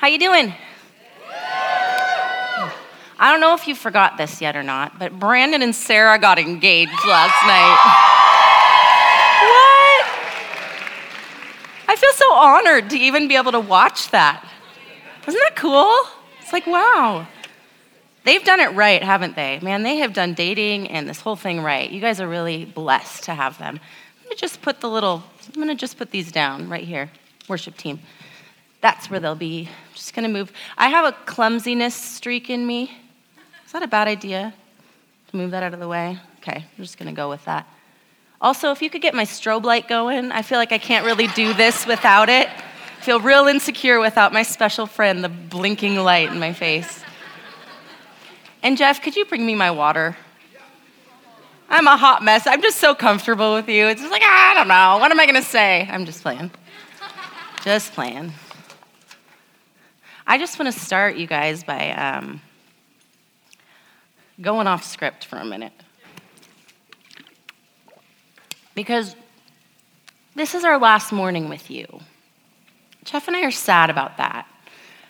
How you doing? I don't know if you forgot this yet or not, but Brandon and Sarah got engaged last night. what? I feel so honored to even be able to watch that. Isn't that cool? It's like, wow. They've done it right, haven't they? Man, they have done dating and this whole thing right. You guys are really blessed to have them. I'm gonna just put the little, I'm gonna just put these down right here, worship team. That's where they'll be. I'm just gonna move. I have a clumsiness streak in me. Is that a bad idea? To move that out of the way? Okay, I'm just gonna go with that. Also, if you could get my strobe light going, I feel like I can't really do this without it. I feel real insecure without my special friend, the blinking light in my face. And Jeff, could you bring me my water? I'm a hot mess. I'm just so comfortable with you. It's just like, ah, I don't know. What am I going to say? I'm just playing. Just playing. I just want to start, you guys, by um, going off script for a minute. Because this is our last morning with you. Jeff and I are sad about that.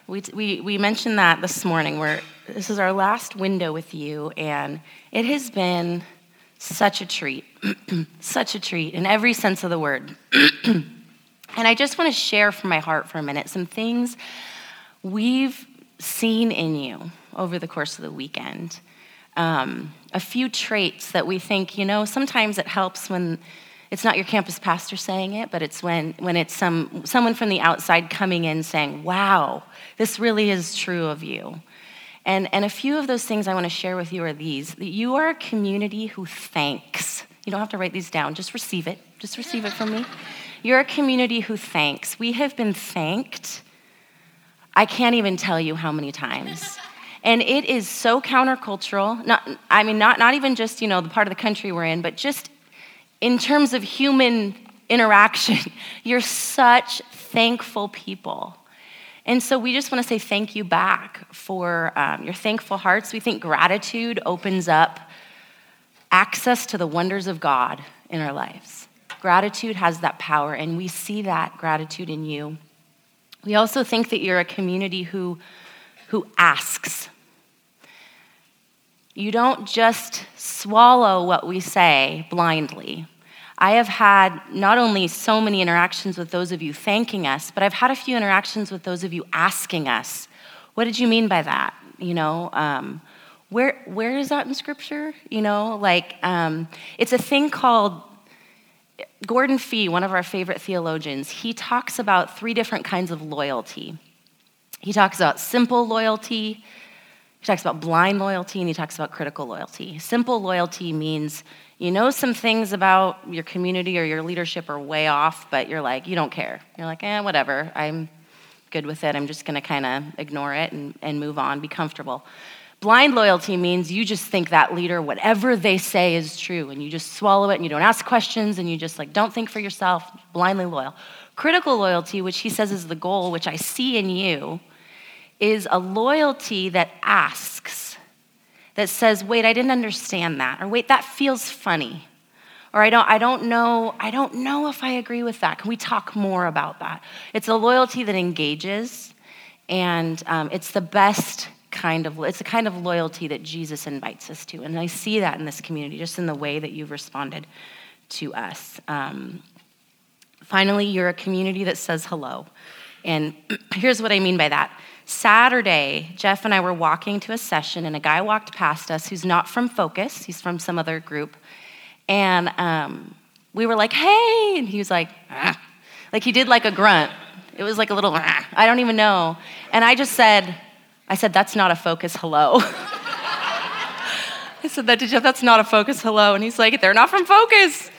We, we, we mentioned that this morning, where this is our last window with you, and it has been such a treat, such a treat in every sense of the word. and I just want to share from my heart for a minute some things we've seen in you over the course of the weekend um, a few traits that we think, you know, sometimes it helps when it's not your campus pastor saying it, but it's when, when it's some, someone from the outside coming in saying, wow, this really is true of you. And, and a few of those things I want to share with you are these that you are a community who thanks. You don't have to write these down, just receive it. Just receive it from me. You're a community who thanks. We have been thanked, I can't even tell you how many times. And it is so countercultural. Not, I mean, not, not even just, you know, the part of the country we're in, but just in terms of human interaction. You're such thankful people. And so we just want to say thank you back for um, your thankful hearts. We think gratitude opens up access to the wonders of God in our lives. Gratitude has that power, and we see that gratitude in you. We also think that you're a community who, who asks. You don't just swallow what we say blindly. I have had not only so many interactions with those of you thanking us, but I've had a few interactions with those of you asking us, what did you mean by that? You know, um, where, where is that in scripture? You know, like um, it's a thing called Gordon Fee, one of our favorite theologians, he talks about three different kinds of loyalty. He talks about simple loyalty, he talks about blind loyalty, and he talks about critical loyalty. Simple loyalty means you know some things about your community or your leadership are way off, but you're like, you don't care. You're like, eh, whatever. I'm good with it. I'm just going to kind of ignore it and, and move on, be comfortable. Blind loyalty means you just think that leader, whatever they say is true, and you just swallow it and you don't ask questions and you just like don't think for yourself, blindly loyal. Critical loyalty, which he says is the goal, which I see in you, is a loyalty that asks, that says, wait, I didn't understand that, or wait, that feels funny. Or I don't, I don't know, I don't know if I agree with that. Can we talk more about that? It's a loyalty that engages, and um, it's the best kind of it's the kind of loyalty that Jesus invites us to. And I see that in this community, just in the way that you've responded to us. Um, finally, you're a community that says hello. And here's what I mean by that. Saturday, Jeff and I were walking to a session, and a guy walked past us who's not from Focus, he's from some other group. And um, we were like, hey, and he was like, ah. like he did like a grunt. It was like a little, ah. I don't even know. And I just said, I said, that's not a focus hello. I said that to Jeff, that's not a focus hello. And he's like, they're not from focus.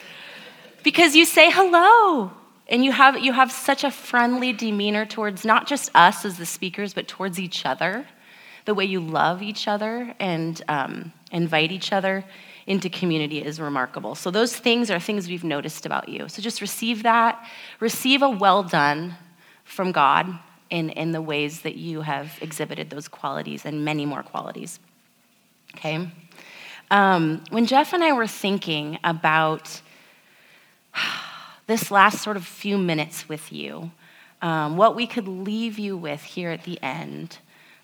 Because you say hello. And you have, you have such a friendly demeanor towards not just us as the speakers, but towards each other. The way you love each other and um, invite each other into community is remarkable. So, those things are things we've noticed about you. So, just receive that. Receive a well done from God in, in the ways that you have exhibited those qualities and many more qualities. Okay? Um, when Jeff and I were thinking about this last sort of few minutes with you, um, what we could leave you with here at the end.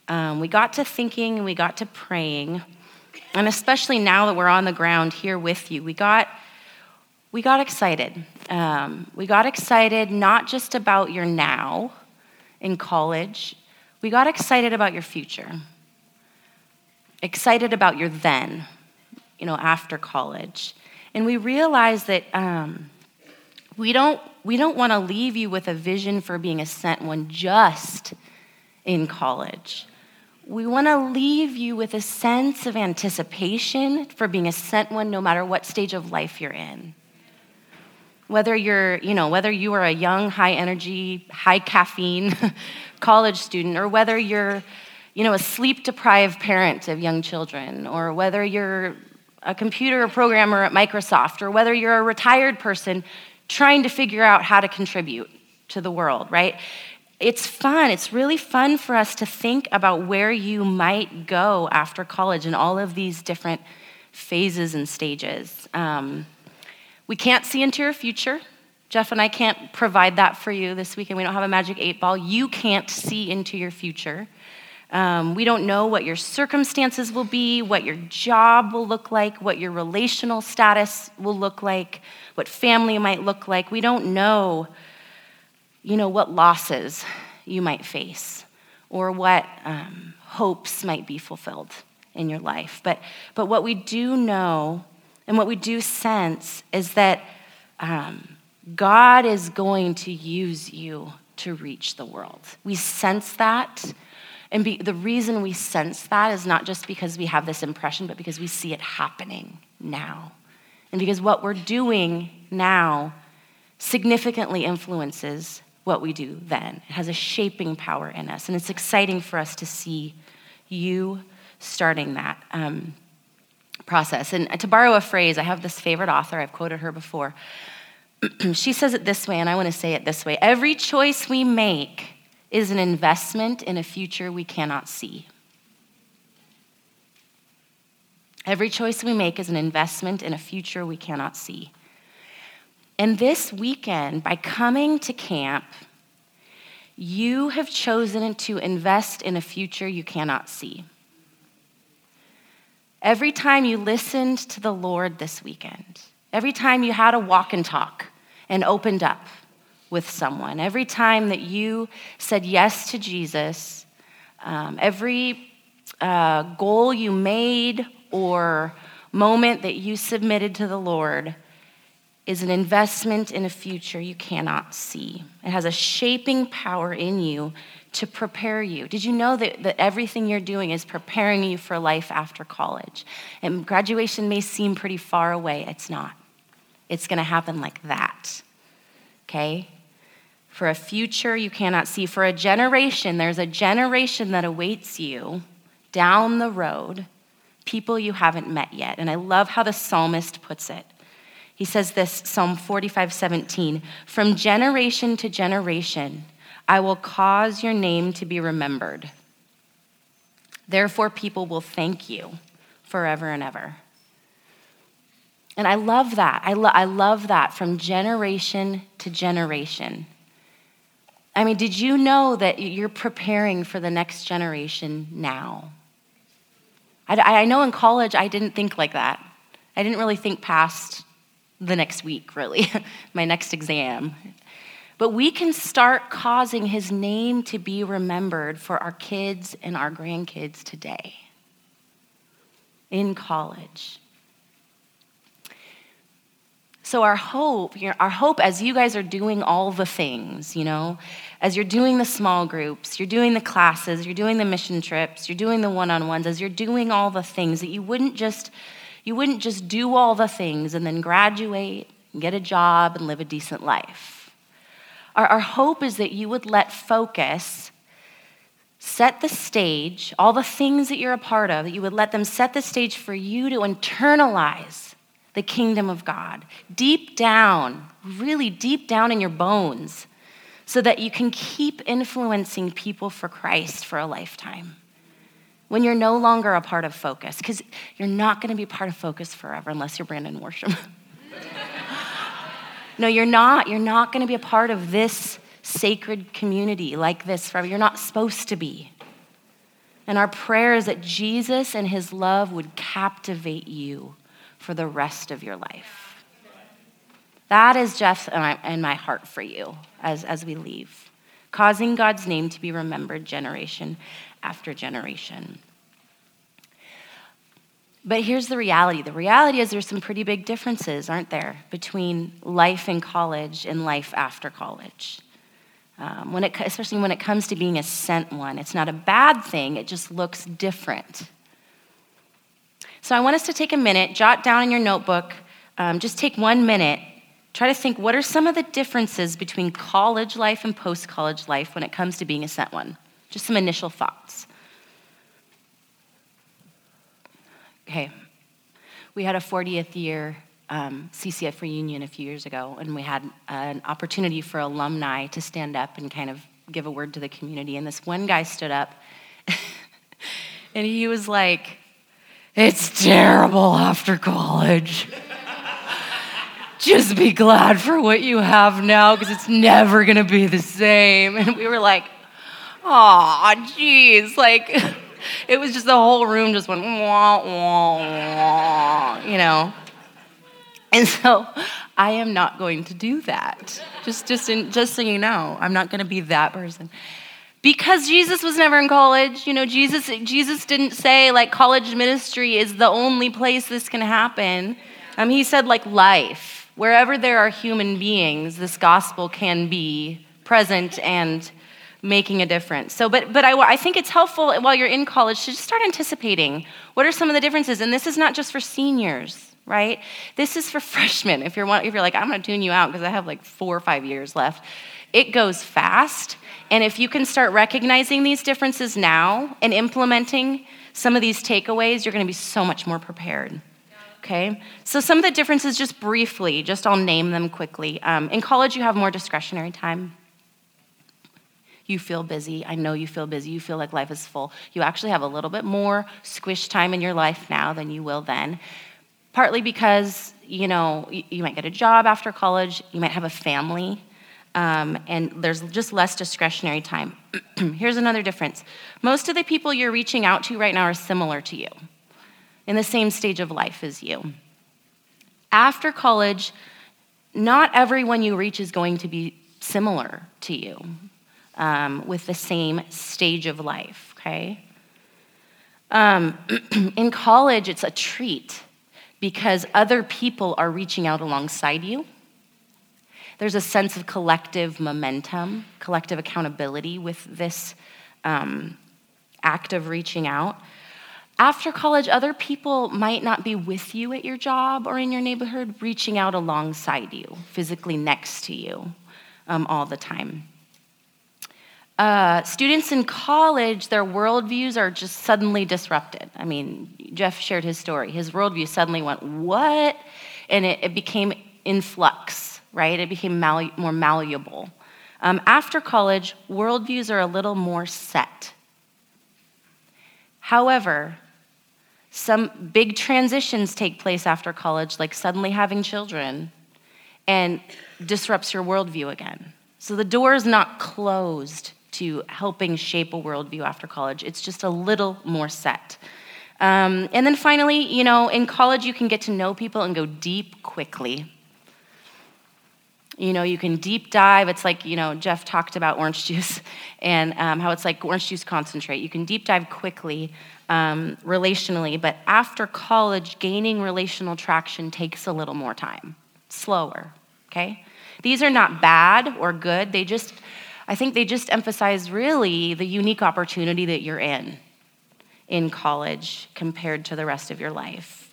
Um, we got to thinking and we got to praying. And especially now that we're on the ground here with you, we got, we got excited. Um, we got excited not just about your now in college, we got excited about your future, excited about your then, you know, after college. And we realized that um, we don't, we don't want to leave you with a vision for being a sent one just in college. We want to leave you with a sense of anticipation for being a sent one no matter what stage of life you're in. Whether you're, you know, whether you are a young, high energy, high caffeine college student, or whether you're, you know, a sleep deprived parent of young children, or whether you're a computer programmer at Microsoft, or whether you're a retired person trying to figure out how to contribute to the world, right? It's fun. It's really fun for us to think about where you might go after college and all of these different phases and stages. Um, we can't see into your future. Jeff and I can't provide that for you this weekend. We don't have a magic eight ball. You can't see into your future. Um, we don't know what your circumstances will be, what your job will look like, what your relational status will look like, what family might look like. We don't know, you know, what losses you might face or what um, hopes might be fulfilled in your life. But, but what we do know and what we do sense is that um, God is going to use you to reach the world. We sense that and be, the reason we sense that is not just because we have this impression, but because we see it happening now. And because what we're doing now significantly influences what we do then. It has a shaping power in us. And it's exciting for us to see you starting that um, process. And to borrow a phrase, I have this favorite author, I've quoted her before. she says it this way, and I want to say it this way Every choice we make is an investment in a future we cannot see. Every choice we make is an investment in a future we cannot see. And this weekend, by coming to camp, you have chosen to invest in a future you cannot see. Every time you listened to the Lord this weekend, every time you had a walk and talk and opened up, with someone. Every time that you said yes to Jesus, um, every uh, goal you made or moment that you submitted to the Lord is an investment in a future you cannot see. It has a shaping power in you to prepare you. Did you know that, that everything you're doing is preparing you for life after college? And graduation may seem pretty far away, it's not. It's to happen like that. Okay? for a future you cannot see, for a generation. There's a generation that awaits you down the road, people you haven't met yet. And I love how the psalmist puts it. He says this, Psalm 45 17, from generation to generation, I will cause your name to be remembered. Therefore, people will thank you forever and ever. And I love that. I, lo- I love that from generation to generation. I mean, did you know that you're preparing for the next generation now? I, I, know in college I didn't think like that. I didn't really think past the next week, really, my next exam. But we can start causing his name to be remembered for our kids and our grandkids today in college. So our hope, our hope as you guys are doing all the things, you know, as you're doing the small groups, you're doing the classes, you're doing the mission trips, you're doing the one-on-ones, as you're doing all the things that you wouldn't just you wouldn't just do all the things and then graduate and get a job and live a decent life. Our, our hope is that you would let focus set the stage, all the things that you're a part of, that you would let them set the stage for you to internalize the kingdom of God deep down, really deep down in your bones, so that you can keep influencing people for Christ for a lifetime. When you're no longer a part of Focus, because you're not going to be part of Focus forever unless you're Brandon Worsham. no, you're not. You're not going to be a part of this sacred community like this forever. You're not supposed to be. And our prayer is that Jesus and his love would captivate you for the rest of your life. That is Jeff and my heart for you as, as we leave, causing God's name to be remembered generation after generation. But here's the reality the reality is there's some pretty big differences, aren't there, between life in college and life after college. Um, when it, especially when it comes to being a sent one, it's not a bad thing, it just looks different. So I want us to take a minute, jot down in your notebook, um, just take one minute, try to think what are some of the differences between college life and post college life when it comes to being a sent one? Just some initial thoughts. Okay, we had a 40th year um, CCF reunion a few years ago, and we had an opportunity for alumni to stand up and kind of give a word to the community. And this one guy stood up, and he was like, It's terrible after college. Just be glad for what you have now because it's never going to be the same. And we were like, Oh, geez. Like, it was just the whole room just went, wah, wah, wah, you know. And so I am not going to do that. Just, just, in, just so you know, I'm not going to be that person. Because Jesus was never in college. You know, Jesus, Jesus didn't say, like, college ministry is the only place this can happen. Um, he said, like, life. Wherever there are human beings, this gospel can be present and making a difference. So, but, but I, I think it's helpful while you're in college to just start anticipating what are some of the differences. And this is not just for seniors right? This is for freshmen. If you're, if you're like, I'm going to tune you out because I have like four or five years left, it goes fast. And if you can start recognizing these differences now and implementing some of these takeaways, you're going to be so much more prepared. Okay? So, some of the differences, just briefly, just I'll name them quickly. Um, in college, you have more discretionary time. You feel busy. I know you feel busy. You feel like life is full. You actually have a little bit more squish time in your life now than you will then. Partly because you know you might get a job after college. You might have a family. Um, and there's just less discretionary time. Here's another difference. Most of the people you're reaching out to right now are similar to you in the same stage of life as you. After college not everyone you reach is going to be similar to you um, with the same stage of life okay um, in college it's a treat because other people are reaching out alongside you. There's a sense of collective momentum, collective accountability with this um, act of reaching out. After college, other people might not be with you at your job or in your neighborhood, reaching out alongside you, physically next to you um, all the time. Uh, students in college, their worldviews are just suddenly disrupted. I mean, Jeff shared his story. His worldview suddenly went, What? And it, it became in flux, right? It became more malleable. Um, after college, worldviews are a little more set. However, some big transitions take place after college, like suddenly having children, and disrupts your worldview again. So the door is not closed to helping shape a worldview after college. It's just a little more set. Um, and then finally, you know, in college, you can get to know people and go deep quickly. You know, you can deep dive. It's like, you know, Jeff talked about orange juice and um, how it's like orange juice concentrate. You can deep dive quickly um, relationally, but after college, gaining relational traction takes a little more time, slower, okay? These are not bad or good. They just I think they just emphasize really the unique opportunity that you're in in college compared to the rest of your life.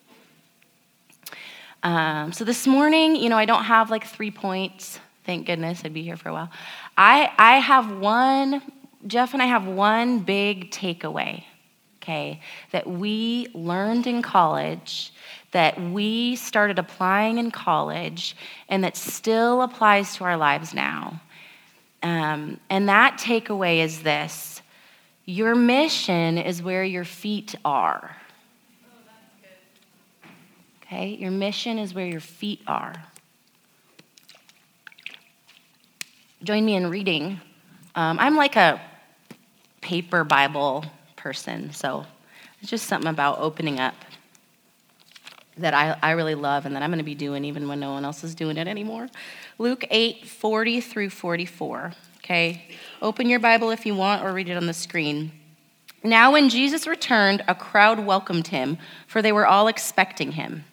Um, so this morning, you know, I don't have like three points. Thank goodness, I'd be here for a while. I, I have one, Jeff and I have one big takeaway, okay, that we learned in college, that we started applying in college, and that still applies to our lives now. Um, and that takeaway is this your mission is where your feet are. Okay? Your mission is where your feet are. join me in reading. Um, I'm like a paper Bible person, so it's just something about opening up that I, I really love and that I'm going to be doing even when no one else is doing it anymore. Luke 8 40 through 44. Okay? Open your Bible if you want or read it on the screen. Now, when Jesus returned, a crowd welcomed him, for they were all expecting him.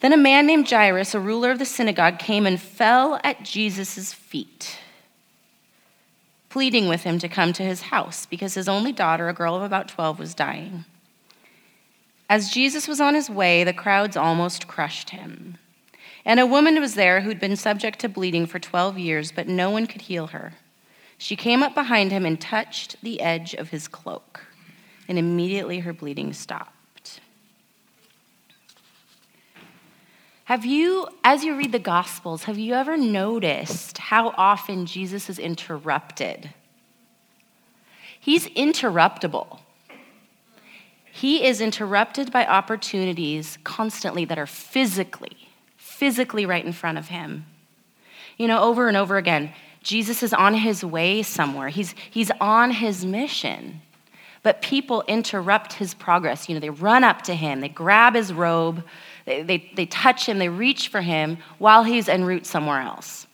Then a man named Jairus, a ruler of the synagogue, came and fell at Jesus' feet, pleading with him to come to his house because his only daughter, a girl of about 12, was dying. As Jesus was on his way, the crowds almost crushed him. And a woman was there who'd been subject to bleeding for 12 years, but no one could heal her. She came up behind him and touched the edge of his cloak, and immediately her bleeding stopped. Have you, as you read the Gospels, have you ever noticed how often Jesus is interrupted? He's interruptible. He is interrupted by opportunities constantly that are physically, physically right in front of him. You know, over and over again, Jesus is on his way somewhere, he's, he's on his mission. But people interrupt his progress. You know, they run up to him, they grab his robe, they, they, they touch him, they reach for him while he's en route somewhere else.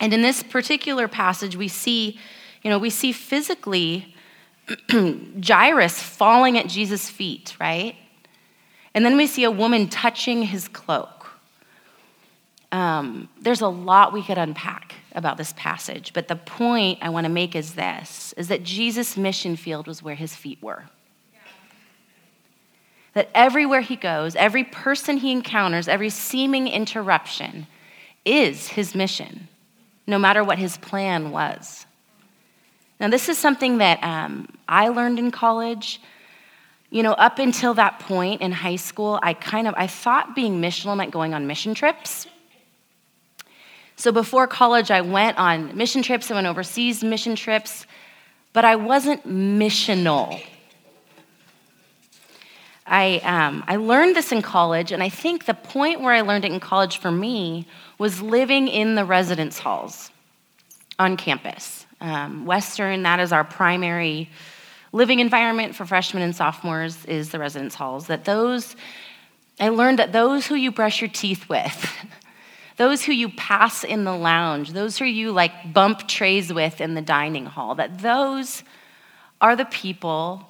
And in this particular passage, we see, you know, we see physically Jairus falling at Jesus' feet, right? And then we see a woman touching his cloak. Um, there's a lot we could unpack about this passage, but the point I want to make is this is that Jesus' mission field was where his feet were. That everywhere he goes, every person he encounters, every seeming interruption is his mission, no matter what his plan was. Now, this is something that um, I learned in college. You know, up until that point in high school, I kind of I thought being missional meant going on mission trips. So before college, I went on mission trips. I went overseas mission trips, but I wasn't missional. I, um, I learned this in college, and I think the point where I learned it in college for me was living in the residence halls on campus. Um, Western, that is our primary living environment for freshmen and sophomores, is the residence halls. That those, I learned that those who you brush your teeth with, those who you pass in the lounge, those who you like bump trays with in the dining hall, that those are the people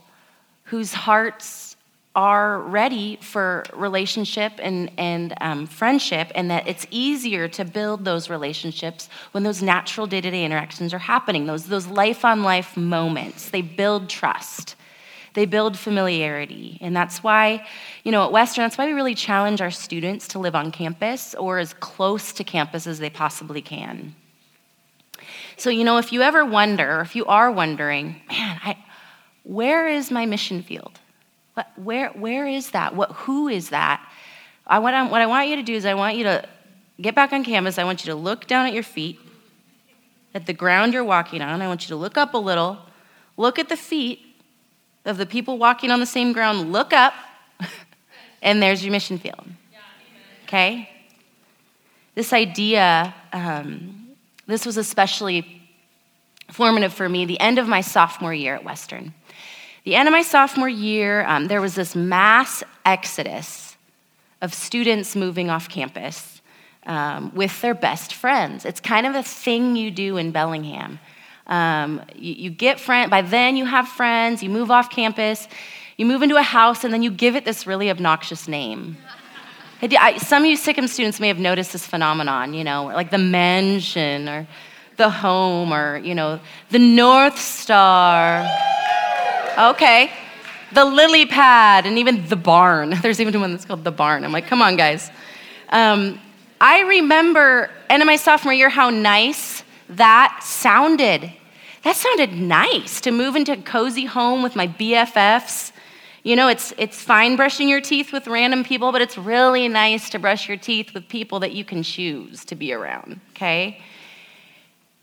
whose hearts are ready for relationship and, and um, friendship, and that it's easier to build those relationships when those natural day to day interactions are happening, those, those life on life moments. They build trust, they build familiarity. And that's why, you know, at Western, that's why we really challenge our students to live on campus or as close to campus as they possibly can. So, you know, if you ever wonder, or if you are wondering, man, I, where is my mission field? What, where, where is that? What, who is that? I want, what I want you to do is I want you to get back on campus. I want you to look down at your feet, at the ground you're walking on. I want you to look up a little, look at the feet of the people walking on the same ground, look up, and there's your mission field. Okay? This idea, um, this was especially formative for me the end of my sophomore year at Western. The end of my sophomore year, um, there was this mass exodus of students moving off campus um, with their best friends. It's kind of a thing you do in Bellingham. Um, you, you, get friends, by then you have friends, you move off campus, you move into a house, and then you give it this really obnoxious name. Some of you Sikkim students may have noticed this phenomenon, you know, like the mansion or the home or, you know, the North Star. Okay. The lily pad and even the barn. There's even one that's called the barn. I'm like, come on, guys. Um, I remember, end of my sophomore year, how nice that sounded. That sounded nice to move into a cozy home with my BFFs. You know, it's, it's fine brushing your teeth with random people, but it's really nice to brush your teeth with people that you can choose to be around, okay?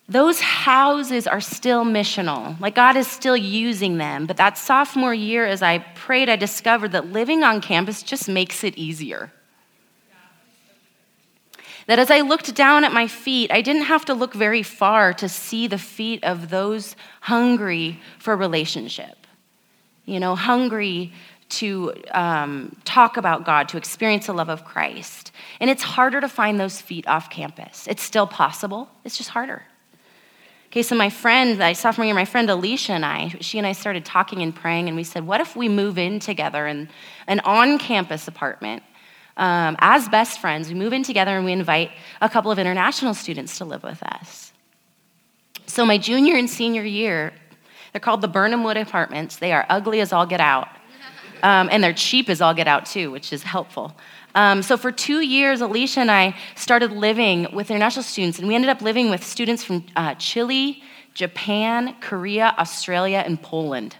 those houses are still missional. Like God is still using them. But that sophomore year, as I prayed, I discovered that living on campus just makes it easier. That as I looked down at my feet, I didn't have to look very far to see the feet of those hungry for relationship. You know, hungry to um, talk about God, to experience the love of Christ. And it's harder to find those feet off campus. It's still possible, it's just harder. Okay, so my friend, I sophomore year, my friend Alicia and I, she and I started talking and praying, and we said, what if we move in together in an on campus apartment? Um, as best friends, we move in together and we invite a couple of international students to live with us. So, my junior and senior year, they're called the Birnam Wood Apartments. They are ugly as all get out, um, and they're cheap as all get out, too, which is helpful. Um, so for two years, Alicia and I started living with international students, and we ended up living with students from uh, Chile, Japan, Korea, Australia, and Poland.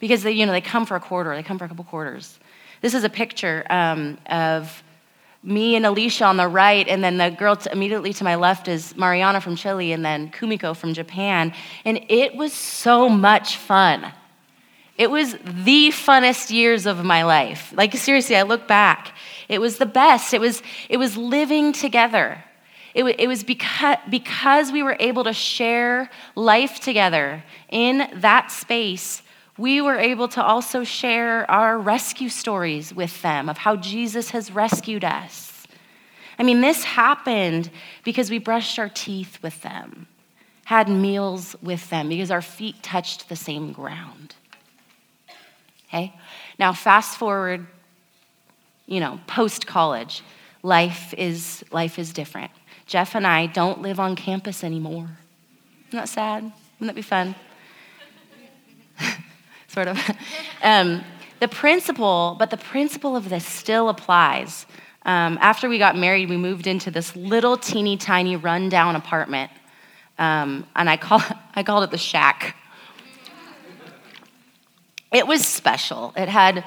Because they, you know, they come for a quarter, they come for a couple quarters. This is a picture um, of me and Alicia on the right, and then the girl to, immediately to my left is Mariana from Chile, and then Kumiko from Japan. And it was so much fun. It was the funnest years of my life. Like, seriously, I look back. It was the best. It was, it was living together. It, it was because, because we were able to share life together in that space, we were able to also share our rescue stories with them of how Jesus has rescued us. I mean, this happened because we brushed our teeth with them, had meals with them, because our feet touched the same ground. Okay? Now, fast forward, you know, post college, life is, life is different. Jeff and I don't live on campus anymore. Isn't that sad? Wouldn't that be fun? sort of. um, the principle, but the principle of this still applies. Um, after we got married, we moved into this little teeny tiny rundown apartment. Um, and I, call, I called it the shack it was special. It had,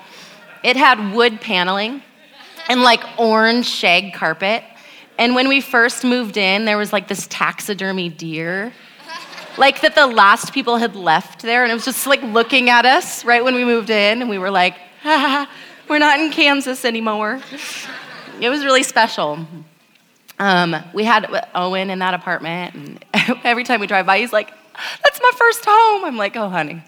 it had wood paneling and like orange shag carpet. And when we first moved in, there was like this taxidermy deer, like that the last people had left there. And it was just like looking at us right when we moved in. And we were like, we're not in Kansas anymore. It was really special. Um, we had Owen in that apartment. And every time we drive by, he's like, that's my first home. I'm like, oh, honey.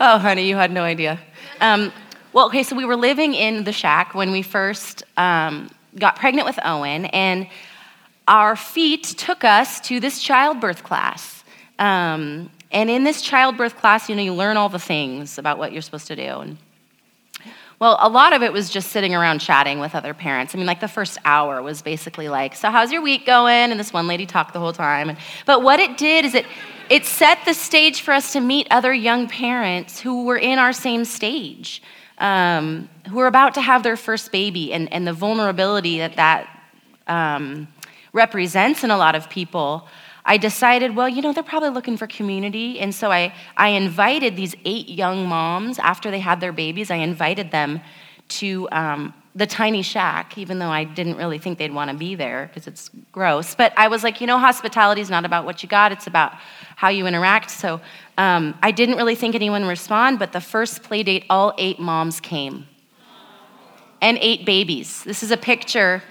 Oh, honey, you had no idea. Um, well, okay, so we were living in the shack when we first um, got pregnant with Owen, and our feet took us to this childbirth class. Um, and in this childbirth class, you know, you learn all the things about what you're supposed to do. And well, a lot of it was just sitting around chatting with other parents. I mean, like the first hour was basically like, "So how's your week going?" And this one lady talked the whole time. But what it did is it it set the stage for us to meet other young parents who were in our same stage, um, who were about to have their first baby, and, and the vulnerability that that um, represents in a lot of people. I decided, well, you know, they're probably looking for community. And so I, I invited these eight young moms after they had their babies, I invited them to um, the tiny shack, even though I didn't really think they'd want to be there because it's gross. But I was like, you know, hospitality is not about what you got, it's about how you interact. So um, I didn't really think anyone would respond, but the first play date, all eight moms came and eight babies. This is a picture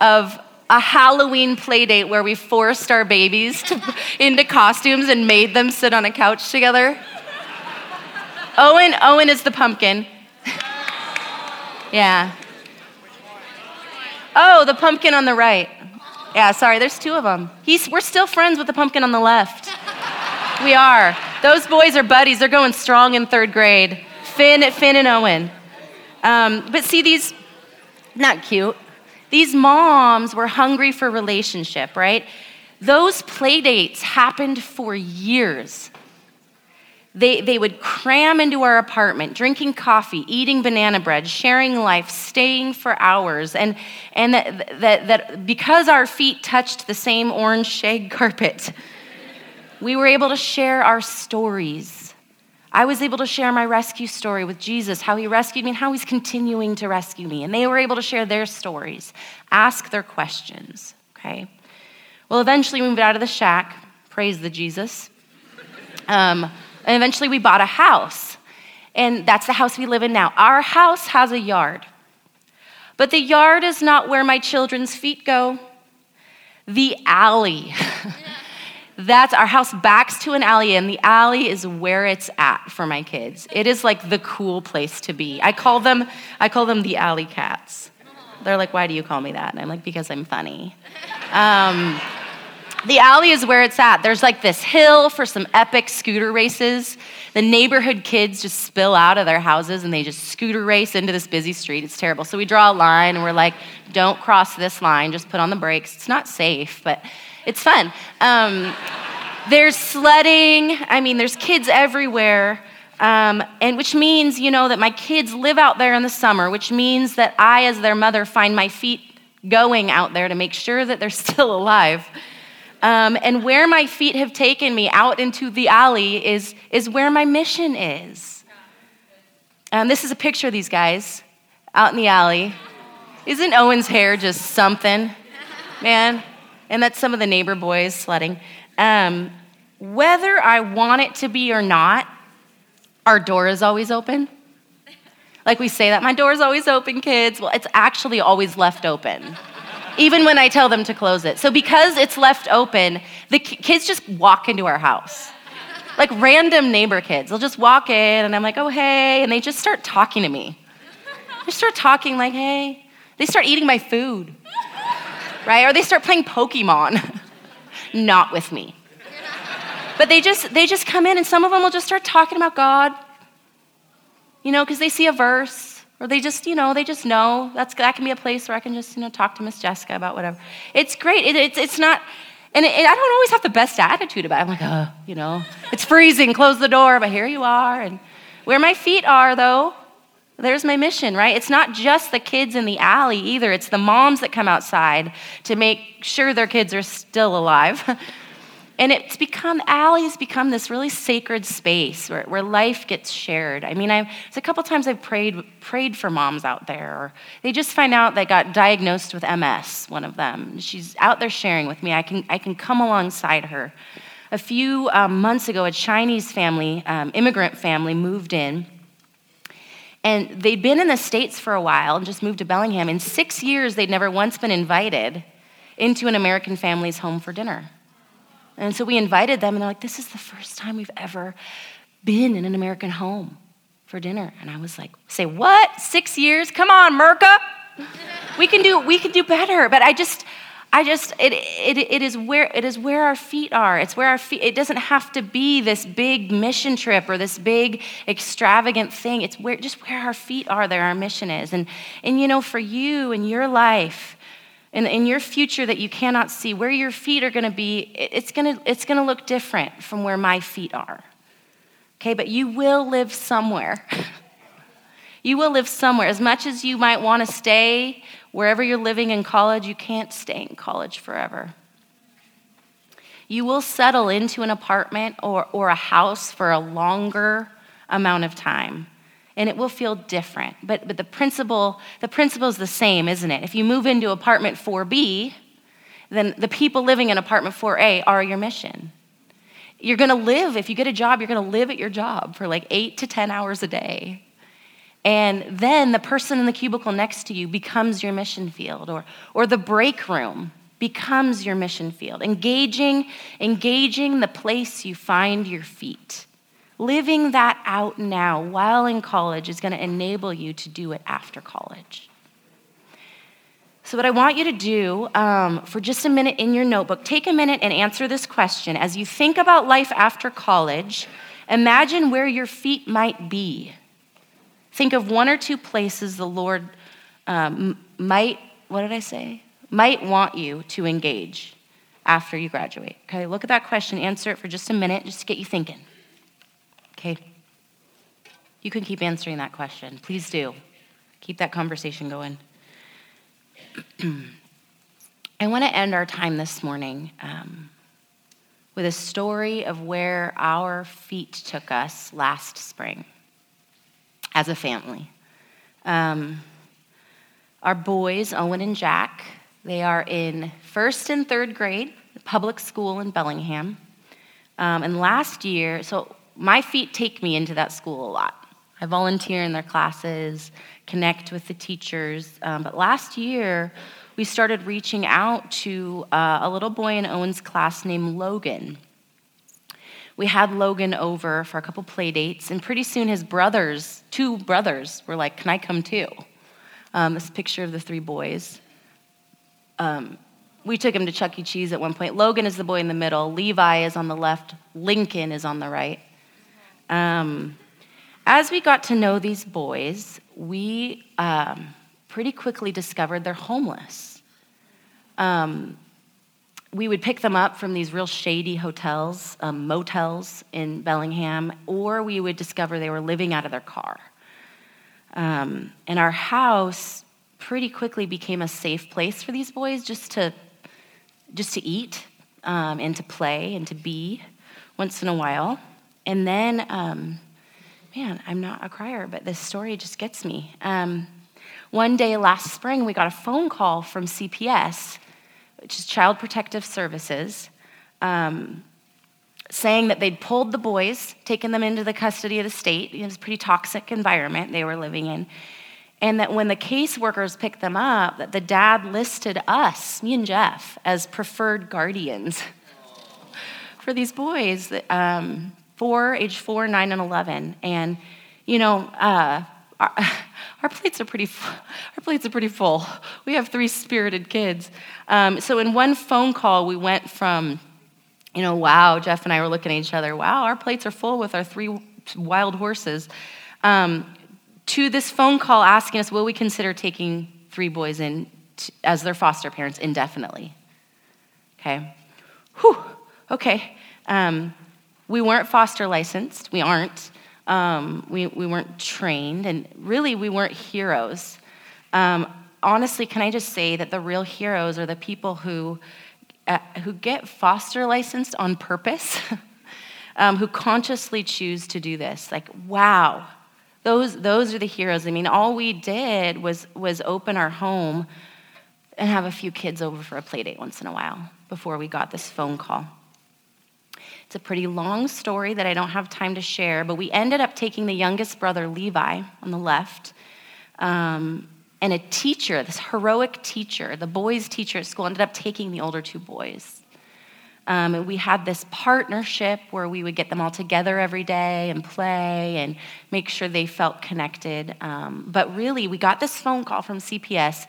of a Halloween play date where we forced our babies to, into costumes and made them sit on a couch together. Owen, Owen is the pumpkin. yeah. Oh, the pumpkin on the right. Yeah, sorry, there's two of them. He's, we're still friends with the pumpkin on the left. We are. Those boys are buddies. They're going strong in third grade. Finn, Finn and Owen. Um, but see, these, not cute. These moms were hungry for relationship, right? Those play dates happened for years. They, they would cram into our apartment, drinking coffee, eating banana bread, sharing life, staying for hours. And, and that, that, that because our feet touched the same orange shag carpet, we were able to share our stories. I was able to share my rescue story with Jesus, how he rescued me and how he's continuing to rescue me. And they were able to share their stories, ask their questions, okay? Well, eventually we moved out of the shack. Praise the Jesus. Um, and eventually we bought a house. And that's the house we live in now. Our house has a yard. But the yard is not where my children's feet go. The alley. That's our house backs to an alley, and the alley is where it's at for my kids. It is like the cool place to be. I call them, I call them the alley cats. They're like, why do you call me that? And I'm like, because I'm funny. Um, the alley is where it's at. There's like this hill for some epic scooter races. The neighborhood kids just spill out of their houses and they just scooter race into this busy street. It's terrible. So we draw a line and we're like, don't cross this line, just put on the brakes. It's not safe, but it's fun. Um, there's sledding. I mean, there's kids everywhere. Um, and which means, you know, that my kids live out there in the summer, which means that I, as their mother, find my feet going out there to make sure that they're still alive. Um, and where my feet have taken me out into the alley is, is where my mission is. Um, this is a picture of these guys out in the alley. Isn't Owen's hair just something? Man, and that's some of the neighbor boys sledding. Um, whether I want it to be or not, our door is always open. Like we say that, my door is always open, kids. Well, it's actually always left open, even when I tell them to close it. So, because it's left open, the kids just walk into our house. Like random neighbor kids. They'll just walk in, and I'm like, oh, hey. And they just start talking to me. They start talking, like, hey. They start eating my food right? Or they start playing Pokemon. Not with me. But they just they just come in and some of them will just start talking about God. You know, because they see a verse or they just, you know, they just know that's that can be a place where I can just, you know, talk to Miss Jessica about whatever. It's great. It, it's it's not and it, I don't always have the best attitude about it. I'm like, oh, you know, it's freezing, close the door, but here you are. And where my feet are, though, there's my mission, right? It's not just the kids in the alley either. It's the moms that come outside to make sure their kids are still alive. and it's become, alleys become this really sacred space where, where life gets shared. I mean, I've, there's a couple times I've prayed, prayed for moms out there, or they just find out they got diagnosed with MS, one of them. She's out there sharing with me. I can, I can come alongside her. A few um, months ago, a Chinese family, um, immigrant family, moved in and they'd been in the States for a while and just moved to Bellingham. In six years, they'd never once been invited into an American family's home for dinner. And so we invited them, and they're like, This is the first time we've ever been in an American home for dinner. And I was like, Say, what? Six years? Come on, Merca. We can do, we can do better. But I just, I just, it, it, it, is where, it is where our feet are. It's where our feet, it doesn't have to be this big mission trip or this big extravagant thing. It's where, just where our feet are there our mission is. And, and you know, for you and your life, in, in your future that you cannot see, where your feet are going to be, it's going to it's to look different from where my feet are. Okay, but you will live somewhere. you will live somewhere. As much as you might want to stay Wherever you're living in college, you can't stay in college forever. You will settle into an apartment or, or a house for a longer amount of time and it will feel different but, but the principle the principle is the same isn't it if you move into apartment 4b then the people living in apartment 4a are your mission you're going to live if you get a job you're going to live at your job for like 8 to 10 hours a day and then the person in the cubicle next to you becomes your mission field, or, or the break room becomes your mission field. Engaging, engaging the place you find your feet. Living that out now while in college is going to enable you to do it after college. So, what I want you to do um, for just a minute in your notebook, take a minute and answer this question. As you think about life after college, imagine where your feet might be. Think of one or two places the Lord um, might, what did I say? Might want you to engage after you graduate. Okay, look at that question, answer it for just a minute, just to get you thinking. Okay? You can keep answering that question. Please do. Keep that conversation going. I want to end our time this morning um, with a story of where our feet took us last spring as a family. Um, our boys, Owen and Jack, they are in first and third grade, public school in Bellingham. Um, and last year, so my feet take me into that school a lot. I volunteer in their classes, connect with the teachers. Um, but last year, we started reaching out to uh, a little boy in Owen's class named Logan. We had Logan over for a couple play dates, and pretty soon his brothers, two brothers, were like, Can I come too? Um, this picture of the three boys. Um, we took him to Chuck E. Cheese at one point. Logan is the boy in the middle, Levi is on the left, Lincoln is on the right. Um, as we got to know these boys, we um, pretty quickly discovered they're homeless. Um, we would pick them up from these real shady hotels, um, motels in Bellingham, or we would discover they were living out of their car. Um, and our house pretty quickly became a safe place for these boys just to, just to eat um, and to play and to be once in a while. And then, um, man, I'm not a crier, but this story just gets me. Um, one day last spring, we got a phone call from CPS which is Child Protective Services, um, saying that they'd pulled the boys, taken them into the custody of the state. It was a pretty toxic environment they were living in. And that when the caseworkers picked them up, that the dad listed us, me and Jeff, as preferred guardians for these boys, um, four, age four, nine, and 11. And, you know, uh, our, plates are pretty our plates are pretty full. We have three spirited kids. Um, so in one phone call, we went from, you know, wow, Jeff and I were looking at each other. Wow, our plates are full with our three wild horses. Um, to this phone call asking us, will we consider taking three boys in t- as their foster parents indefinitely? Okay. Whew. Okay. Um, we weren't foster licensed. We aren't. Um, we, we weren't trained, and really, we weren't heroes. Um, honestly, can I just say that the real heroes are the people who, uh, who get foster licensed on purpose, um, who consciously choose to do this? Like, wow, those, those are the heroes. I mean, all we did was, was open our home and have a few kids over for a play date once in a while before we got this phone call. It's a pretty long story that I don't have time to share, but we ended up taking the youngest brother, Levi, on the left, um, and a teacher, this heroic teacher, the boys' teacher at school, ended up taking the older two boys. Um, and we had this partnership where we would get them all together every day and play and make sure they felt connected. Um, but really, we got this phone call from CPS.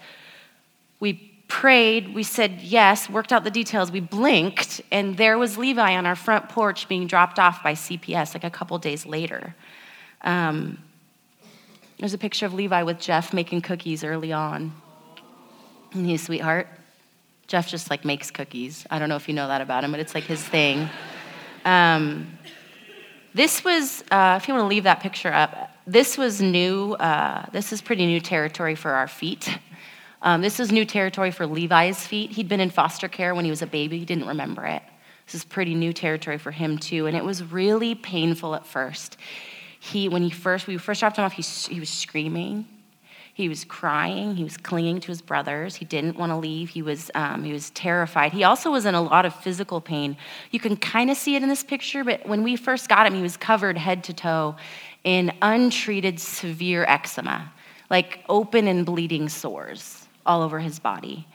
We prayed, we said yes, worked out the details, we blinked, and there was Levi on our front porch being dropped off by CPS like a couple days later. Um, there's a picture of Levi with Jeff making cookies early on. And he's sweetheart. Jeff just like makes cookies. I don't know if you know that about him, but it's like his thing. Um, this was, uh, if you want to leave that picture up, this was new. Uh, this is pretty new territory for our feet. Um, this is new territory for Levi's feet. He'd been in foster care when he was a baby, he didn't remember it. This is pretty new territory for him, too. And it was really painful at first. He, when he first, we first dropped him off, he, he was screaming. He was crying. He was clinging to his brothers. He didn't want to leave. He was, um, he was terrified. He also was in a lot of physical pain. You can kind of see it in this picture, but when we first got him, he was covered head to toe in untreated severe eczema, like open and bleeding sores all over his body.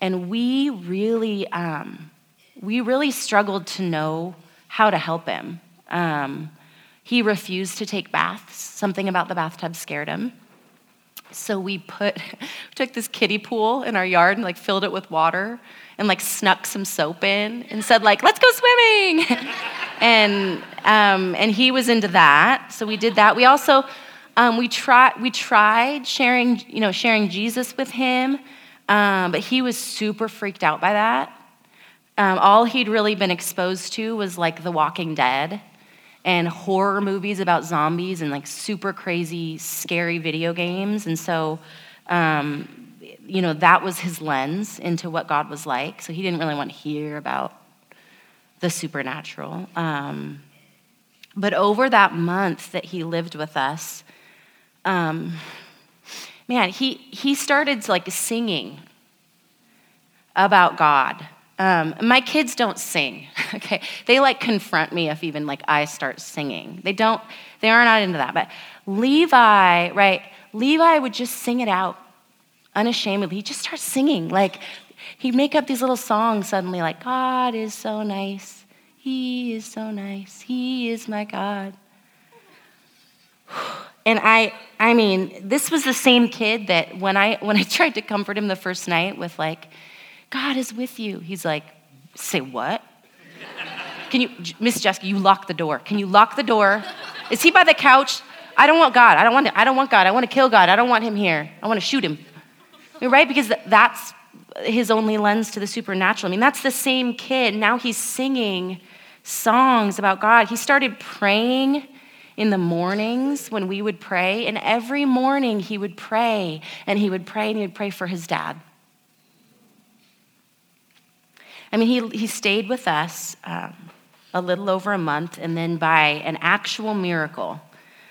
And we really, um, we really struggled to know how to help him. Um, he refused to take baths. Something about the bathtub scared him. So we put, took this kiddie pool in our yard and like filled it with water and like snuck some soap in and said like, let's go swimming. and, um, and he was into that. So we did that. We also, um, we, try, we tried sharing, you know, sharing Jesus with him, um, but he was super freaked out by that. Um, all he'd really been exposed to was like The Walking Dead and horror movies about zombies and like super crazy, scary video games. And so, um, you know, that was his lens into what God was like. So he didn't really want to hear about the supernatural. Um, but over that month that he lived with us, um, man, he, he started like singing about God. Um, my kids don't sing, okay? They like confront me if even like I start singing. They don't, they are not into that. But Levi, right? Levi would just sing it out unashamedly. He just starts singing. Like, he'd make up these little songs suddenly, like, God is so nice. He is so nice. He is my God. And I, I mean, this was the same kid that when I, when I tried to comfort him the first night with, like, God is with you, he's like, say what? Can you, Miss Jessica, you lock the door. Can you lock the door? Is he by the couch? I don't want God. I don't want, I don't want God. I want to kill God. I don't want him here. I want to shoot him. Right? Because that's his only lens to the supernatural. I mean, that's the same kid. Now he's singing songs about God. He started praying in the mornings when we would pray, and every morning he would pray, and he would pray, and he would pray for his dad. I mean, he, he stayed with us um, a little over a month, and then by an actual miracle,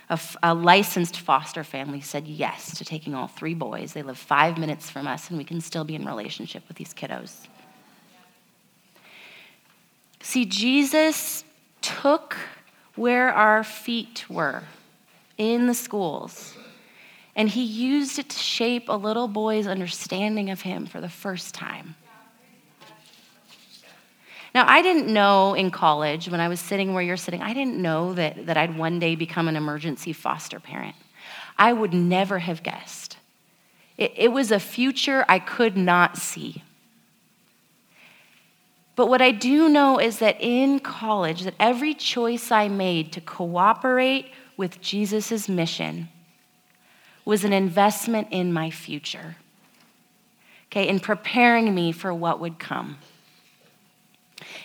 a, a licensed foster family said yes to taking all three boys. They live five minutes from us, and we can still be in relationship with these kiddos. See, Jesus took where our feet were in the schools, and he used it to shape a little boy's understanding of him for the first time. Now, I didn't know in college, when I was sitting where you're sitting, I didn't know that, that I'd one day become an emergency foster parent. I would never have guessed. It, it was a future I could not see. But what I do know is that in college, that every choice I made to cooperate with Jesus' mission was an investment in my future, okay, in preparing me for what would come.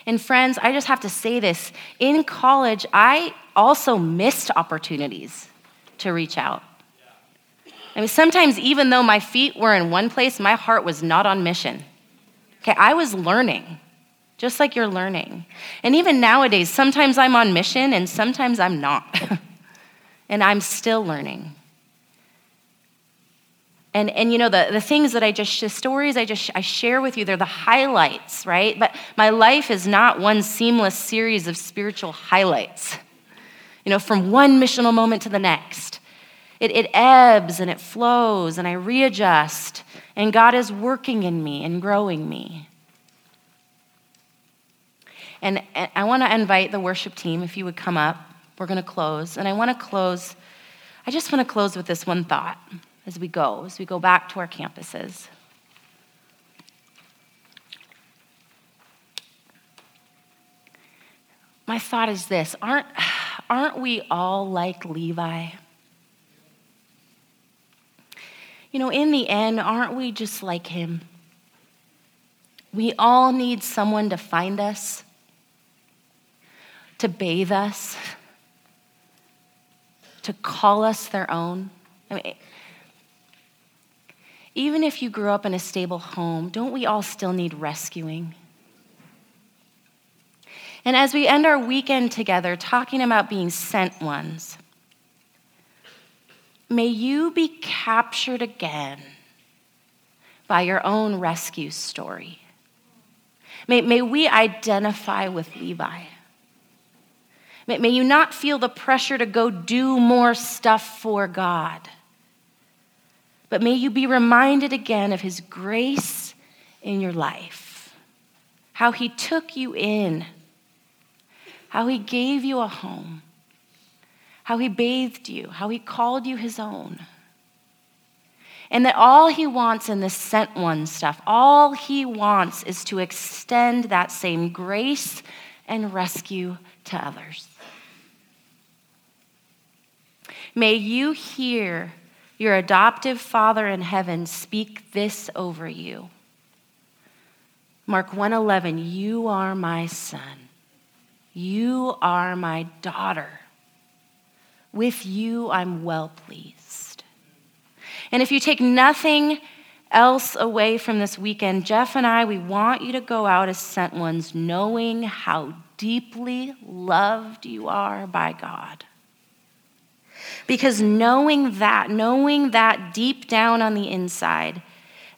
And friends, I just have to say this. In college, I also missed opportunities to reach out. I mean, sometimes even though my feet were in one place, my heart was not on mission. Okay, I was learning, just like you're learning. And even nowadays, sometimes I'm on mission and sometimes I'm not. and I'm still learning. And, and you know, the, the things that I just, the stories I just I share with you, they're the highlights, right? But my life is not one seamless series of spiritual highlights, you know, from one missional moment to the next. It, it ebbs and it flows, and I readjust, and God is working in me and growing me. And, I want to invite the worship team, if you would come up. We're going to close. And I want to close, I just want to close with this one thought as we go, as we go back to our campuses. My thought is this aren't, aren't we all like Levi? You know, in the end, aren't we just like him? We all need someone to find us, to bathe us, to call us their own. I mean, even if you grew up in a stable home, don't we all still need rescuing? And as we end our weekend together talking about being sent ones, may you be captured again by your own rescue story. May, may we identify with Levi. May, you not feel the pressure to go do more stuff for God. But may you be reminded again of his grace in your life, how he took you in, how he gave you a home, how he bathed you, how he called you his own. And that all he wants in this sent one stuff, all he wants is to extend that same grace and rescue to others. May you hear your adoptive Father in heaven speak this over you. Mark 1:11 You are my son. You are my daughter. With you I'm well pleased. And if you take nothing else away from this weekend, Jeff and I, we want you to go out as sent ones knowing how deeply loved you are by God. Because knowing that, knowing that deep down on the inside,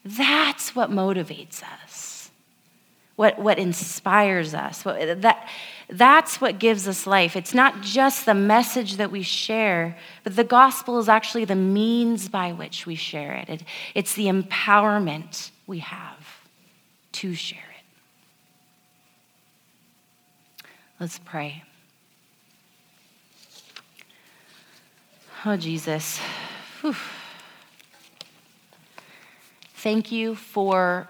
that's what motivates us. what, what inspires us. What, that, that's what gives us life. It's not just the message that we share, but the gospel is actually the means by which we share it. it it's the empowerment we have to share it. Let's pray. Oh, Jesus. Whew. Thank you for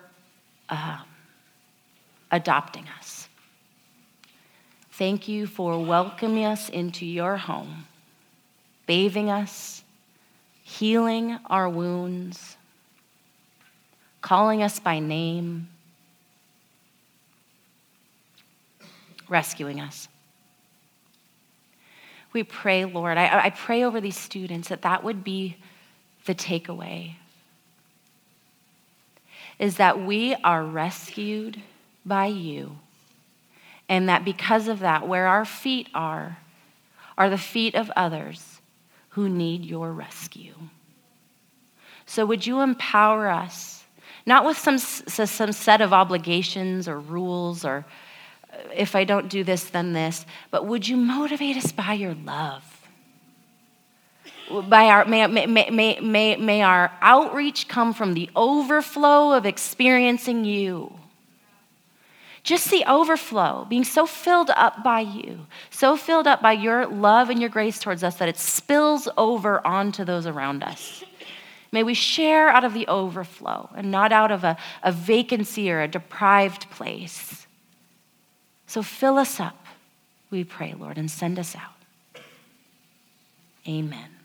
uh, adopting us. Thank you for welcoming us into your home, bathing us, healing our wounds, calling us by name, rescuing us. We pray, Lord, I, I pray over these students that that would be the takeaway is that we are rescued by you. And that because of that, where our feet are, are the feet of others who need your rescue. So, would you empower us, not with some, some set of obligations or rules or uh, if I don't do this, then this, but would you motivate us by your love? by our, may, may, may, may, may our outreach come from the overflow of experiencing you. Just the overflow, being so filled up by you, so filled up by your love and your grace towards us that it spills over onto those around us. May we share out of the overflow and not out of a, a vacancy or a deprived place. So fill us up, we pray, Lord, and send us out. Amen.